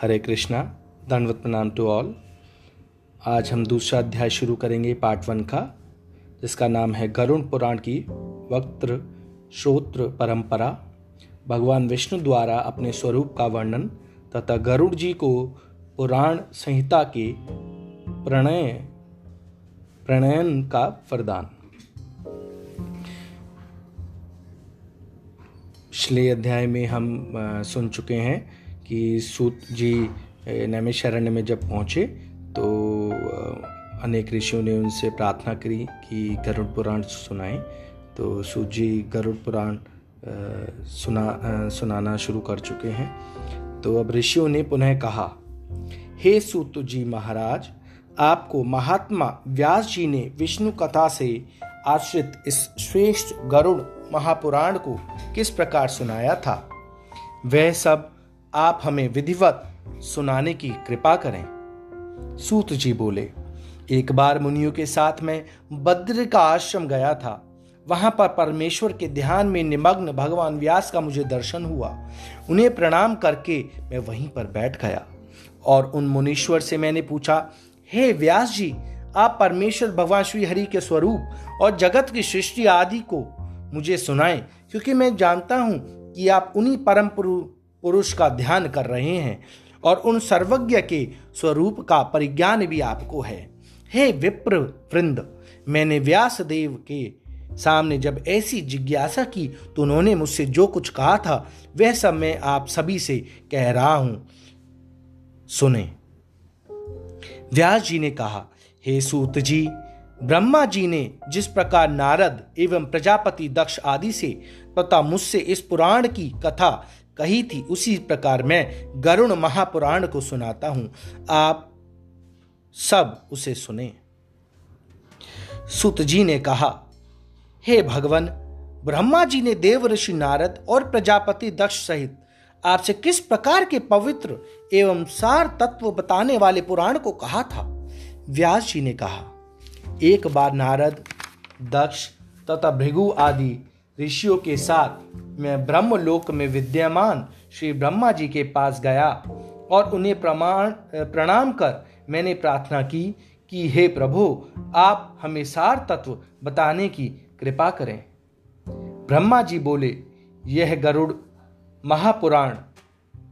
हरे कृष्णा, दंडवत प्रणाम to all आज हम दूसरा अध्याय शुरू करेंगे पार्ट वन का, जिसका नाम है गरुण पुराण की वक्त्र, श्रोत्र, परंपरा। भगवान विष्णु द्वारा अपने स्वरूप का वर्णन तथा गरुड़ जी को पुराण संहिता के प्रणय, प्रणयन का वरदान। पिछले अध्याय में हम सुन चुके हैं कि सूत जी नैमिषारण्य में जब पहुँचे तो अनेक ऋषियों ने उनसे प्रार्थना करी कि गरुड़ पुराण सुनाएँ। तो सूत जी गरुड़ पुराण सुना सुनाना शुरू कर चुके हैं। तो अब ऋषियों ने पुनः कहा, हे सूत जी महाराज, आपको महात्मा व्यास जी ने विष्णु कथा से आश्रित इस श्रेष्ठ गरुड़ महापुराण को किस प्रकार सुनाया था? वह सब आप हमें विधिवत सुनाने की कृपा करें। सूत जी बोले एक बार मुनियों के साथ मैं बद्र का आश्रम गया था। वहाँ पर परमेश्वर के ध्यान में निमग्न भगवान व्यास का मुझे दर्शन हुआ। उन्हें प्रणाम करके मैं वहीं पर बैठ गया और उन मुनीश्वर से मैंने पूछा हे hey, व्यास जी आप परमेश्वर भगवान श्री हरि के स्वरूप और जगत की सृष्टि आदि को मुझे सुनाएँ क्योंकि मैं जानता हूँ कि आप उन्हीं परम पुरुष का ध्यान कर रहे हैं और उन सर्वज्ञ के स्वरूप का परिज्ञान भी आपको है। हे विप्र वृंद, मैंने व्यास देव के सामने जब ऐसी जिज्ञासा की तो उन्होंने मुझसे जो कुछ कहा था, वह सब मैं आप सभी से कह रहा हूँ। सुने। व्यास जी ने कहा, हे सूत जी, ब्रह्मा जी ने जिस प्रकार नारद एवं प्रजापति दक्ष आदि से, तथा मुझसे इस पुराण की कथा कही थी, उसी प्रकार मैं गरुण महापुराण को सुनाता हूँ। आप सब उसे सुने। सुत जी ने कहा, हे भगवान, ब्रह्मा जी ने देव ऋषि नारद और प्रजापति दक्ष सहित आपसे किस प्रकार के पवित्र एवं सार तत्व बताने वाले पुराण को कहा था? व्यास जी ने कहा, एक बार नारद, दक्ष तथा भृगु आदि ऋषियों के साथ मैं ब्रह्मलोक में विद्यमान श्री ब्रह्मा जी के पास गया और उन्हें प्रमाण, प्रणाम कर मैंने प्रार्थना की कि हे प्रभु, आप हमें सार तत्व बताने की कृपा करें। ब्रह्मा जी बोले, यह गरुड़ महापुराण,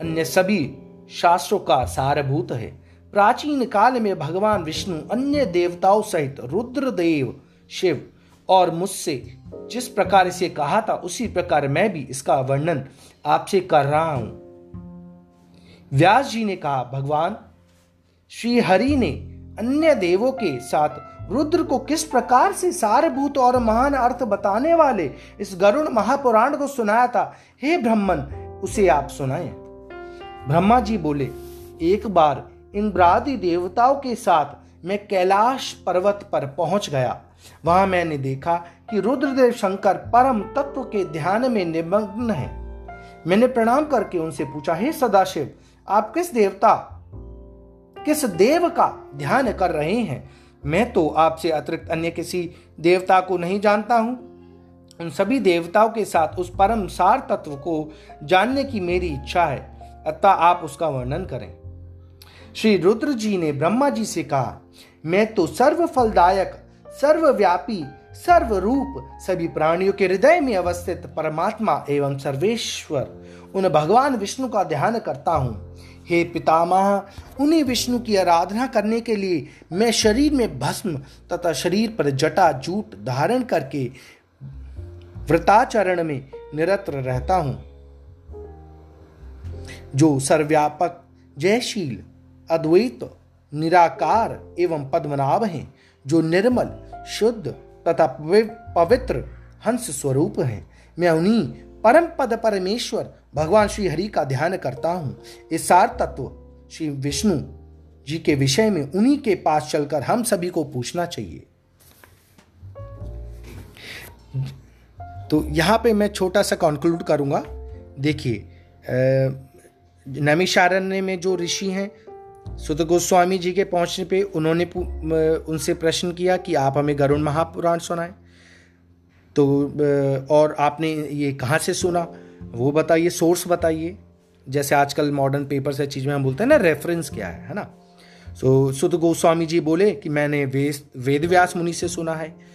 अन्य सभी शास्त्रों का सारभूत है। प्राचीन काल में भगवान विष्णु अन्य देवताओं सहित रुद्रदेव, शिव और मुझसे जिस प्रकार इसे कहा था, उसी प्रकार मैं भी इसका वर्णन आपसे कर रहा हूँ। व्यास जी ने कहा, भगवान श्री हरि ने अन्य देवों के साथ रुद्र को किस प्रकार से सारभूत और महान अर्थ बताने वाले इस गरुण महापुराण को सुनाया था? हे ब्रह्मन, उसे आप सुनाए। ब्रह्मा जी बोले, एक बार इंद्रादि देवताओं के साथ मैं कैलाश पर्वत पर पहुँच गया। वहाँ मैंने देखा कि रुद्रदेव शंकर परम तत्व के ध्यान में निमग्न है। मैंने प्रणाम करके उनसे पूछा, हे सदाशिव, आप किस देवता, किस देव का ध्यान कर रहे हैं? मैं तो आपसे अतिरिक्त अन्य किसी देवता को नहीं जानता हूँ। उन सभी देवताओं के साथ उस परम सार तत्व को जानने की मेरी इच्छा है, अतः आप उसका वर्णन करें। श्री रुद्र जी ने ब्रह्मा जी से कहा, मैं तो सर्व फलदायक सर्वव्यापी, सर्वरूप, सभी प्राणियों के हृदय में अवस्थित परमात्मा एवं सर्वेश्वर। उन भगवान विष्णु का ध्यान करता हूँ। हे पितामह, उन्हीं विष्णु की आराधना करने के लिए मैं शरीर में भस्म तथा शरीर पर जटा जूट धारण करके व्रताचरण में निरत्र रहता हूँ। जो सर्वव्यापक, जयशील, अद्वैत, निराकार एवं पद्मनाभ हैं, जो निर्मल शुद्ध तथा पवित्र हंस स्वरूप हैं। मैं उन्हीं परम पद परमेश्वर भगवान श्री हरि का ध्यान करता हूँ। इस सार तत्व श्री विष्णु जी के विषय में उन्हीं के पास चलकर हम सभी को पूछना चाहिए। तो यहाँ पे मैं छोटा सा कंक्लूड करूँगा। देखिए नैमिषारण्य में जो ऋषि हैं सुत गोस्वामी जी के पहुँचने पे उन्होंने उनसे प्रश्न किया कि आप हमें गरुण महापुराण सुनाए। तो और आपने ये कहाँ से सुना? वो बताइए सोर्स बताइए। जैसे आजकल मॉडर्न पेपर से चीज़ में हम बोलते हैं ना रेफरेंस क्या है है ना? सो so, सुत गोस्वामी जी बोले कि मैंने वेद वेद व्यास मुनि से सुना है।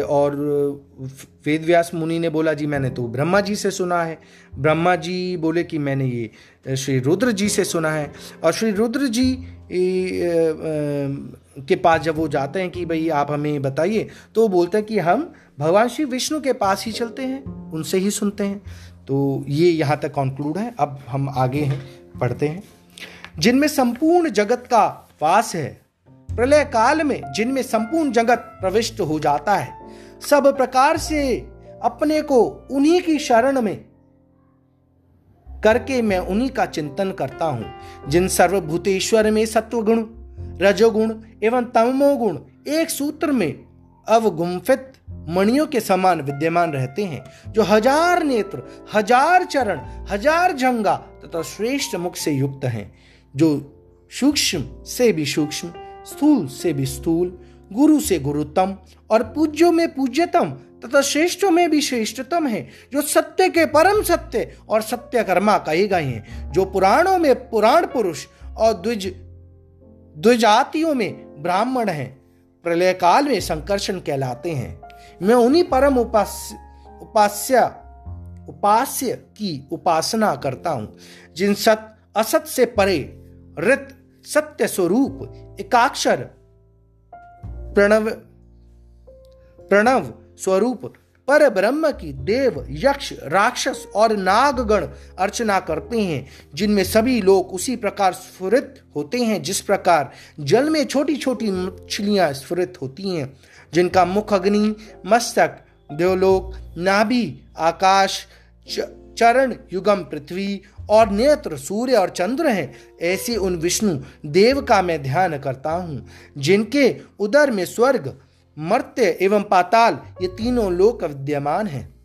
और, वेद व्यास मुनि ने बोला, जी, मैंने तो ब्रह्मा जी से सुना है। ब्रह्मा जी बोले कि, मैंने ये श्री रुद्र जी से सुना है। और श्री रुद्र जी के पास जब वो जाते हैं कि, भाई, आप हमें बताइए तो वो बोलते हैं कि, हम भगवान श्री विष्णु के पास ही चलते हैं, उनसे ही सुनते हैं। तो ये यहाँ तक कॉन्क्लूड है। अब हम आगे हैं, पढ़ते हैं। जिनमें संपूर्ण जगत का वास है प्रलय काल में जिनमें संपूर्ण जगत प्रविष्ट हो जाता है, सब प्रकार से अपने को उन्हीं की शरण में करके मैं उन्हीं का चिंतन करता हूँ, जिन सर्वभूतेश्वर में सत्वगुण, रजोगुण एवं तमोगुण एक सूत्र में अवगुम्फित मणियों के समान विद्यमान रहते हैं, जो हज़ार नेत्र, हज़ार चरण, हज़ार जंगा तथा श्रेष्ठ मुख से युक्त हैं, जो सूक्ष्म से भी सूक्ष्म स्थूल से भी स्थूल, गुरु से गुरुतम और पूज्यों में पूज्यतम तथा श्रेष्ठों में भी श्रेष्ठतम है, जो सत्य के परम सत्य और सत्य कर्मा कहे गए हैं, जो पुराणों में पुराण पुरुष और द्विज, द्विजातियों में ब्राह्मण हैं। प्रलय काल में संकर्षण कहलाते हैं। मैं उन्हीं परम उपास्य उपास्य उपास्य की उपासना करता हूँ, जिन सत, असत से परे रित सत्य स्वरूप एकाक्षर, प्रणव प्रणव स्वरूप, पर ब्रह्म की देव, यक्ष, राक्षस और नागगण अर्चना करते हैं, जिनमें सभी लोग उसी प्रकार स्फुरित होते हैं, जिस प्रकार जल में छोटी छोटी मछलियाँ स्फुरित होती हैं, जिनका मुख अग्नि, मस्तक, देवलोक, नाभि, आकाश चरण युगम पृथ्वी और नेत्र, सूर्य और चंद्र हैं। ऐसे उन विष्णु देव का मैं ध्यान करता हूँ, जिनके उदर में स्वर्ग, मर्त्य एवं पाताल ये तीनों लोक विद्यमान हैं।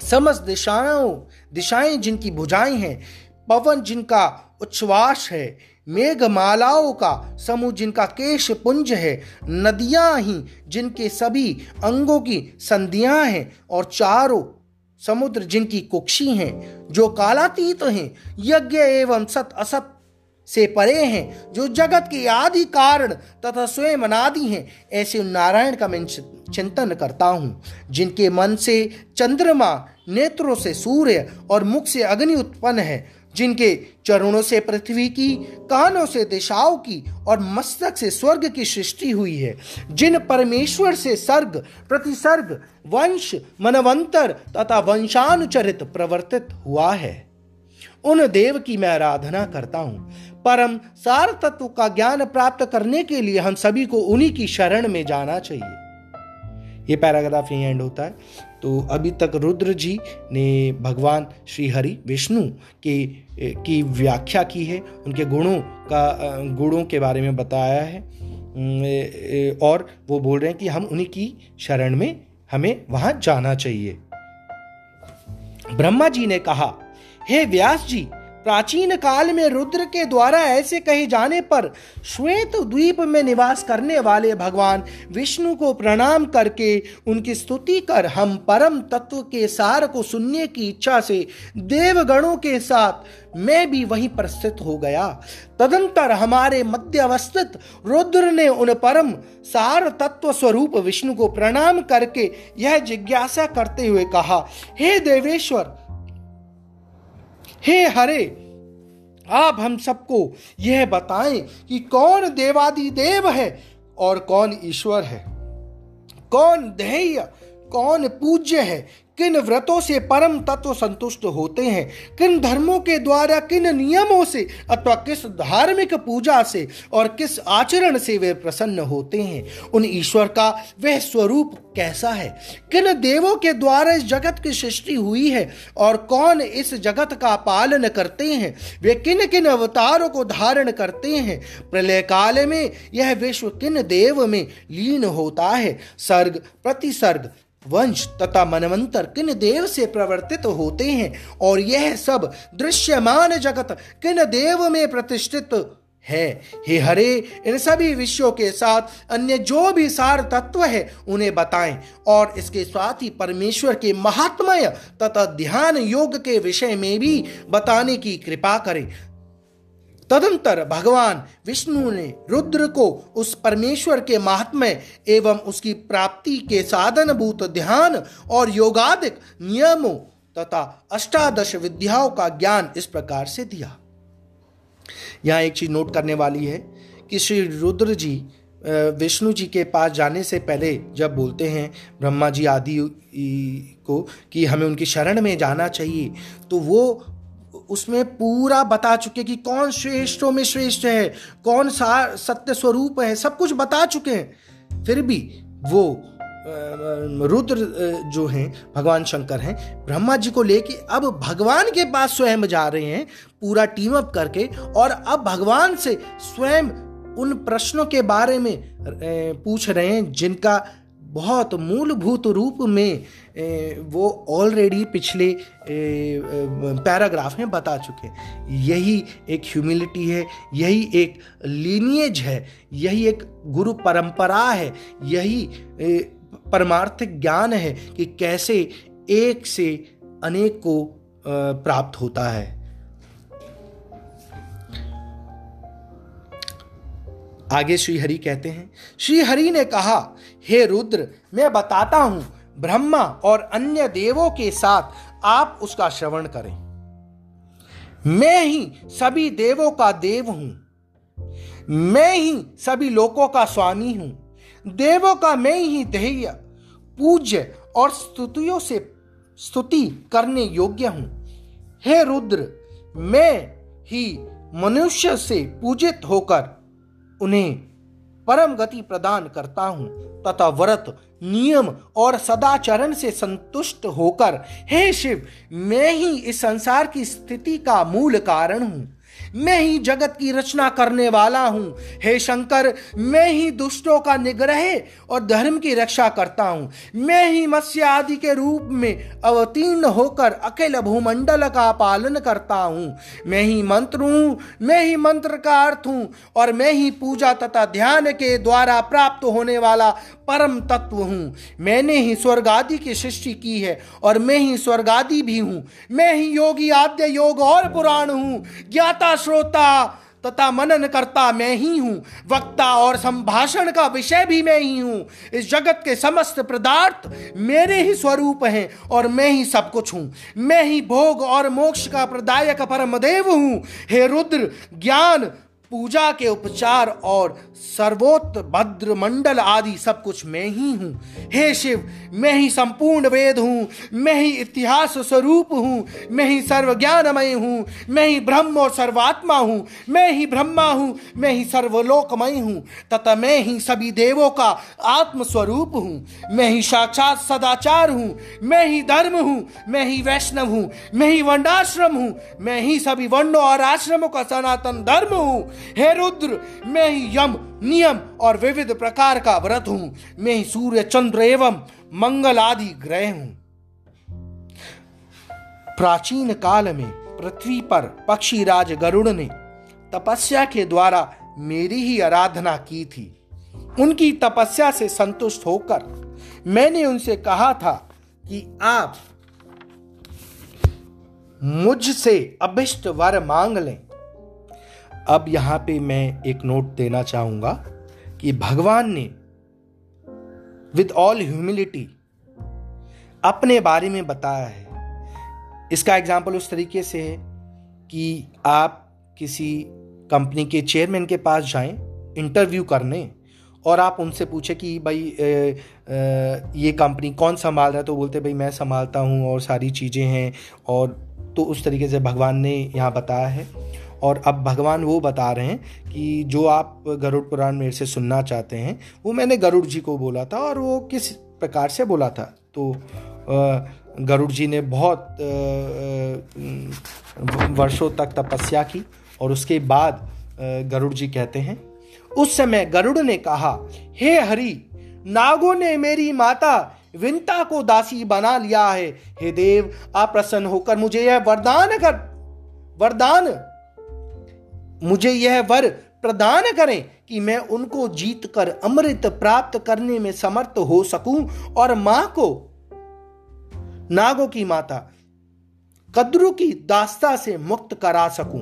समस्त दिशाओं, दिशाएँ जिनकी भुजाएँ हैं, पवन जिनका उच्छ्वास है, मेघमालाओं का समूह जिनका केश पुंज है, नदियाँ ही जिनके सभी अंगों की संधियाँ हैं और चारों समुद्र जिनकी कुक्षी हैं, जो कालातीत हैं, यज्ञ एवं सत असत से परे हैं, जो जगत के आदि कारण तथा स्वयं अनादि हैं, ऐसे नारायण का मैं चिंतन करता हूँ, जिनके मन से चंद्रमा नेत्रों से सूर्य और मुख से अग्नि उत्पन्न है जिनके चरणों से पृथ्वी की, कानों से दिशाओं की और मस्तक से स्वर्ग की सृष्टि हुई है। जिन परमेश्वर से सर्ग, प्रतिसर्ग, वंश, मनवंतर तथा वंशानुचरित प्रवर्तित हुआ है, उन देव की मैं आराधना करता हूँ। परम सार तत्व का ज्ञान प्राप्त करने के लिए हम सभी को उन्हीं की शरण में जाना चाहिए। ये पैराग्राफ यही एंड होता है। तो अभी तक रुद्र जी ने भगवान श्री हरि विष्णु के की व्याख्या की है। उनके गुणों का गुणों के बारे में बताया है। और वो बोल रहे हैं कि हम उन्हीं की शरण में, हमें वहाँ जाना चाहिए। ब्रह्मा जी ने कहा, हे व्यास जी प्राचीन काल में रुद्र के द्वारा ऐसे कहे जाने पर श्वेत द्वीप में निवास करने वाले भगवान विष्णु को प्रणाम करके उनकी स्तुति कर हम परम तत्व के सार को सुनने की इच्छा से देवगणों के साथ मैं भी वहीं पर स्थित हो गया। तदंतर हमारे मध्य अवस्थित रुद्र ने उन परम सार तत्व स्वरूप विष्णु को प्रणाम करके यह जिज्ञासा करते हुए कहा, हे देवेश्वर हे हरे, आप हम सबको यह बताएँ कि कौन देवादि देव है और कौन ईश्वर है? कौन ध्येय कौन पूज्य है किन व्रतों से परम तत्व संतुष्ट होते हैं? किन धर्मों के द्वारा किन नियमों से अथवा किस धार्मिक पूजा से और किस आचरण से वे प्रसन्न होते हैं? उन ईश्वर का वह स्वरूप कैसा है? किन देवों के द्वारा इस जगत की सृष्टि हुई है और कौन इस जगत का पालन करते हैं? वे किन किन अवतारों को धारण करते हैं? प्रलय काल में यह विश्व किन देव में लीन होता है? सर्ग, प्रतिसर्ग वंश तथा मनवंतर किन देव से प्रवर्तित होते हैं और यह सब दृश्यमान जगत किन देव में प्रतिष्ठित है? हे हरे, इन सभी विषयों के साथ अन्य जो भी सार तत्व है, उन्हें बताएँ और इसके साथ ही परमेश्वर के महात्मय तथा ध्यान योग के विषय में भी बताने की कृपा करें। तदंतर भगवान विष्णु ने रुद्र को उस परमेश्वर के महात्म्य एवं उसकी प्राप्ति के साधन भूत ध्यान और योगादिक नियमों तथा अष्टादश विद्याओं का ज्ञान इस प्रकार से दिया। यहाँ एक चीज़ नोट करने वाली है कि श्री रुद्र जी विष्णु जी के पास जाने से पहले जब बोलते हैं ब्रह्मा जी आदि को कि हमें उनकी शरण में जाना चाहिए तो वो उसमें पूरा बता चुके कि कौन श्रेष्ठों में श्रेष्ठ है, कौन सा सत्य स्वरूप है, सब कुछ बता चुके हैं। फिर भी वो रुद्र जो हैं, भगवान शंकर हैं, ब्रह्मा जी को लेके अब भगवान के पास स्वयं जा रहे हैं, पूरा टीम अप करके, और अब भगवान से स्वयं उन प्रश्नों के बारे में पूछ रहे हैं, जिनका बहुत मूलभूत रूप में वो ऑलरेडी पिछले पैराग्राफ में बता चुके हैं। यही एक ह्यूमिलिटी है, यही एक लीनियज है, यही एक गुरु परंपरा है, यही परमार्थिक ज्ञान है कि कैसे एक से अनेक को प्राप्त होता है। आगे श्री हरि कहते हैं श्री हरि ने कहा हे रुद्र, मैं बताता हूँ, ब्रह्मा और अन्य देवों के साथ आप उसका श्रवण करें। मैं ही सभी देवों का देव हूँ। मैं ही सभी लोकों का स्वामी हूँ। देवों का मैं ही ध्येय, पूज्य और स्तुतियों से स्तुति करने योग्य हूँ। हे रुद्र, मैं ही मनुष्य से पूजित होकर उन्हें परम गति प्रदान करता हूँ। तथा व्रत नियम और सदाचरण से संतुष्ट होकर, हे शिव, मैं ही इस संसार की स्थिति का मूल कारण हूँ। मैं ही जगत की रचना करने वाला हूँ। हे शंकर, मैं ही दुष्टों का निग्रह और धर्म की रक्षा करता हूँ। मैं ही मत्स्य आदि के रूप में अवतीर्ण होकर अकेल भूमंडल का पालन करता हूँ। मैं ही मंत्र हूँ, मैं ही मंत्र का अर्थ हूँ और मैं ही पूजा तथा ध्यान के द्वारा प्राप्त होने वाला परम तत्व हूँ। मैंने ही स्वर्ग आदि की सृष्टि की है और मैं ही स्वर्ग आदि भी हूँ। मैं ही योगी, आद्य योग और पुराण हूँ। ज्ञाता, श्रोता तथा मनन करता मैं ही हूँ। वक्ता और संभाषण का विषय भी मैं ही हूँ। इस जगत के समस्त पदार्थ मेरे ही स्वरूप हैं और मैं ही सब कुछ हूँ। मैं ही भोग और मोक्ष का प्रदायक परमदेव हूँ। हे रुद्र, ज्ञान पूजा के उपचार और सर्वोत्त भद्र मंडल आदि सब कुछ मैं ही हूँ हे शिव मैं ही संपूर्ण वेद हूँ मैं ही इतिहास स्वरूप हूँ मैं ही सर्वज्ञानमय हूँ मैं ही ब्रह्म और सर्वात्मा हूँ मैं ही ब्रह्मा हूँ मैं ही सर्वलोकमय हूँ तथा मैं ही सभी देवों का आत्म स्वरूप हूँ मैं ही साक्षात सदाचार हूँ मैं ही धर्म हूँ मैं ही वैष्णव हूँ मैं ही वर्णाश्रम हूँ मैं ही सभी वर्णों और आश्रमों का सनातन धर्म हूँ हे रुद्र, मैं ही यम, नियम और विविध प्रकार का व्रत हूँ। मैं ही सूर्य, चंद्र एवं मंगल आदि ग्रह हूँ। प्राचीन काल में पृथ्वी पर पक्षी राज गरुड़ ने तपस्या के द्वारा मेरी ही आराधना की थी। उनकी तपस्या से संतुष्ट होकर मैंने उनसे कहा था कि आप मुझसे अभिष्ट वर मांग लें। अब यहाँ पे मैं एक नोट देना चाहूँगा कि भगवान ने विद ऑल ह्यूमिलिटी अपने बारे में बताया है। इसका एग्ज़ाम्पल उस तरीके से है कि आप किसी कंपनी के चेयरमैन के पास जाएँ इंटरव्यू करने और आप उनसे पूछे कि भाई ए, ए, ये कंपनी कौन संभाल रहा है? तो बोलते भाई मैं संभालता हूँ और सारी चीज़ें हैं। और तो उस तरीके से भगवान ने यहाँ बताया है। और अब भगवान वो बता रहे हैं कि जो आप गरुड़ पुराण मेरे से सुनना चाहते हैं, वो मैंने गरुड़ जी को बोला था और वो किस प्रकार से बोला था। तो गरुड़ जी ने बहुत वर्षों तक तपस्या की और उसके बाद गरुड़ जी कहते हैं, उस समय गरुड़ ने कहा, हे हरि, नागों ने मेरी माता विंता को दासी बना लिया है। हे देव आप प्रसन्न होकर मुझे यह वरदान कर, वरदान मुझे यह वर प्रदान करें कि मैं उनको जीत कर अमृत प्राप्त करने में समर्थ हो सकूँ और माँ को, नागों की माता, कद्रू की दास्ता से मुक्त करा सकूँ।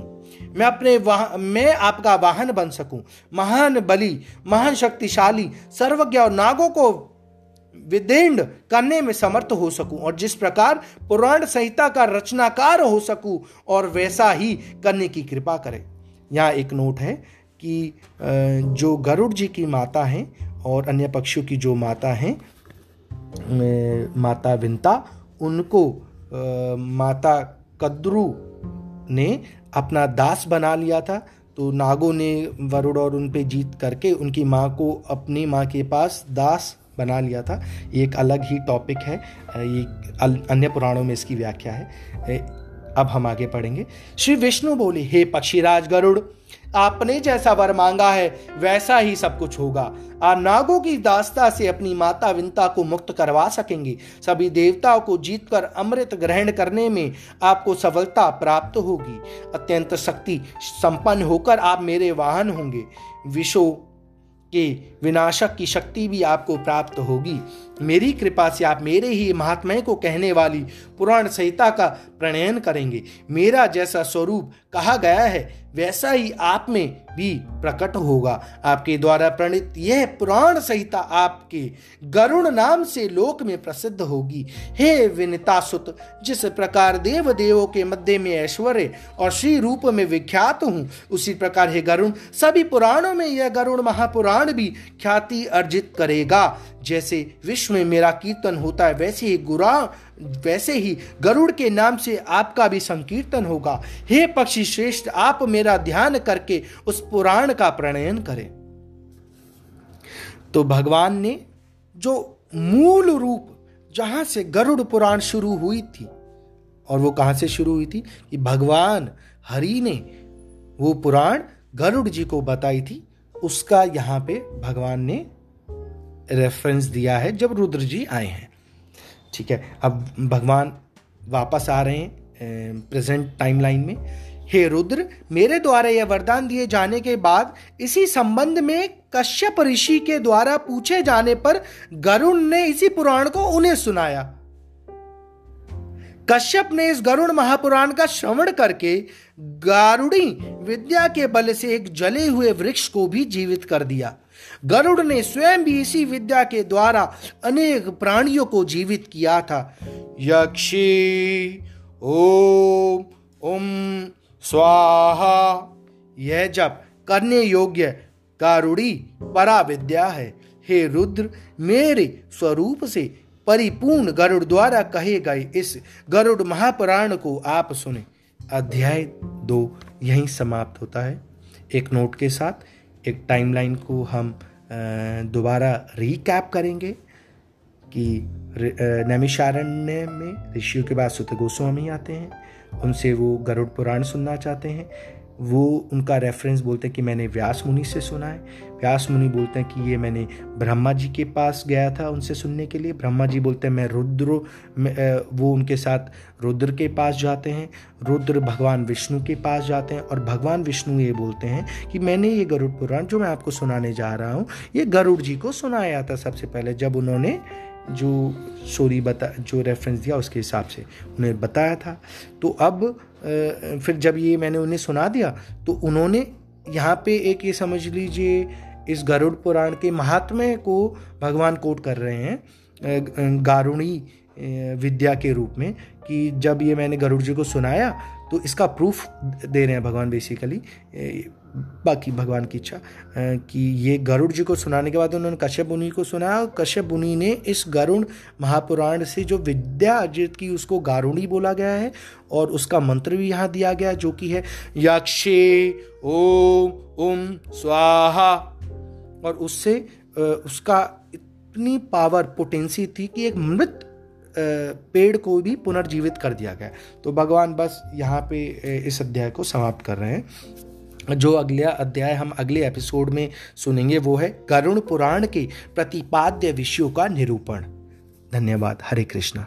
मैं अपने वाह, मैं आपका वाहन बन सकूँ। महान बलि, महान शक्तिशाली, सर्वज्ञ और नागों को विदेंड करने में समर्थ हो सकूँ और जिस प्रकार पुराण संहिता का रचनाकार हो सकूँ और वैसा ही करने की कृपा करें। यहाँ एक नोट है कि जो गरुड़ जी की माता हैं और अन्य पक्षियों की जो माता हैं माता विंता, उनको माता कद्रू ने अपना दास बना लिया था। तो नागों ने वरुड़ और उन पे जीत करके उनकी माँ को अपनी माँ के पास दास बना लिया था। ये एक अलग ही टॉपिक है। ये अन्य पुराणों में इसकी व्याख्या है। अब हम आगे पढ़ेंगे। श्री विष्णु बोले, हे पक्षीराज गरुड़, आपने जैसा वर मांगा है, वैसा ही सब कुछ होगा। आप नागों की दास्ता से अपनी माता विंता को मुक्त करवा सकेंगे। सभी देवताओं को जीतकर अमृत ग्रहण करने में आपको सफलता प्राप्त होगी। अत्यंत शक्ति संपन्न होकर आप मेरे वाहन होंगे। विशो के विनाशक की शक्ति भी आपको प्राप्त होगी। मेरी कृपा से आप मेरे ही महात्मय को कहने वाली पुराण संहिता का प्रणयन करेंगे। मेरा जैसा स्वरूप कहा गया है, वैसा ही आप में भी प्रकट होगा। आपके द्वारा प्रणित यह पुराण संहिता आपके गरुण नाम से लोक में प्रसिद्ध होगी। हे विनिता सुत जिस प्रकार देव देवों के मध्य में ऐश्वर्य और श्री रूप में विख्यात हूँ, उसी प्रकार हे गरुण, सभी पुराणों में यह गरुण महापुराण भी ख्याति अर्जित करेगा। जैसे विश्व में मेरा कीर्तन होता है, वैसे ही गुरा, वैसे ही गरुड़ के नाम से आपका भी संकीर्तन होगा। हे पक्षी श्रेष्ठ, आप मेरा ध्यान करके उस पुराण का प्रणयन करें। तो भगवान ने जो मूल रूप जहाँ से गरुड़ पुराण शुरू हुई थी, और वो कहाँ से शुरू हुई थी? कि भगवान हरि ने वो पुराण गरुड़ जी को बताई थी, उसका यहाँ पे भगवान ने रेफरेंस दिया है जब रुद्र जी आए हैं। ठीक है? अब भगवान वापस आ रहे हैं प्रेजेंट टाइमलाइन में। हे रुद्र, मेरे द्वारा यह वरदान दिए जाने के बाद इसी संबंध में कश्यप ऋषि के द्वारा पूछे जाने पर गरुण ने इसी पुराण को उन्हें सुनाया। कश्यप ने इस गरुण महापुराण का श्रवण करके गारुड़ी विद्या के बल से एक जले हुए वृक्ष को भी जीवित कर दिया। गरुड़ ने स्वयं भी इसी विद्या के द्वारा अनेक प्राणियों को जीवित किया था। यक्षी ओम ओम स्वाहा। यह जब करने योग्य गारुड़ी परा विद्या है। हे रुद्र मेरे स्वरूप से परिपूर्ण गरुड़ द्वारा कहे गए इस गरुड़ महापुराण को आप सुने। अध्याय दो यहीं समाप्त होता है। एक नोट के साथ एक टाइमलाइन को हम दोबारा रिकैप करेंगे कि नैमिषारण्य में ऋषियों के बाद सुत गोस्वामी आते हैं। उनसे वो गरुड़ पुराण सुनना चाहते हैं। वो उनका रेफरेंस बोलते हैं कि मैंने व्यास मुनि से सुना है। व्यास मुनि बोलते हैं कि ये मैंने ब्रह्मा जी के पास गया था उनसे सुनने के लिए। ब्रह्मा जी बोलते हैं, मैं रुद्र वो उनके साथ रुद्र के पास जाते हैं, रुद्र भगवान विष्णु के पास जाते हैं और भगवान विष्णु ये बोलते हैं कि मैंने ये गरुड़ पुराण जो मैं आपको सुनाने जा रहा हूँ, ये गरुड़ जी को सुनाया था सबसे पहले जब उन्होंने जो स्टोरी बता, जो रेफरेंस दिया उसके हिसाब से उन्हें बताया था। तो अब फिर जब ये मैंने उन्हें सुना दिया तो उन्होंने यहाँ पे एक ये समझ लीजिए इस गरुड़ पुराण के महात्म्य को भगवान कोट कर रहे हैं गारुणी विद्या के रूप में कि जब ये मैंने गरुड़ जी को सुनाया तो इसका प्रूफ दे रहे हैं भगवान बेसिकली बाकी भगवान की इच्छा कि ये गरुड़ जी को सुनाने के बाद उन्होंने कश्यप मुनि को सुनाया कश्यप मुनि ने इस गरुड़ महापुराण से जो विद्या अर्जित की, उसको गारुणी बोला गया है और उसका मंत्र भी यहाँ दिया गया जो कि है, यक्षे ओम ओम स्वाहा। और उससे उसका इतनी पावर पोटेंसी थी कि एक मृत पेड़ को भी पुनर्जीवित कर दिया गया। तो भगवान बस यहाँ पे इस अध्याय को समाप्त कर रहे हैं। जो अगला अध्याय हम अगले एपिसोड में सुनेंगे, वो है करुण पुराण के प्रतिपाद्य विषयों का निरूपण। धन्यवाद। हरे कृष्णा।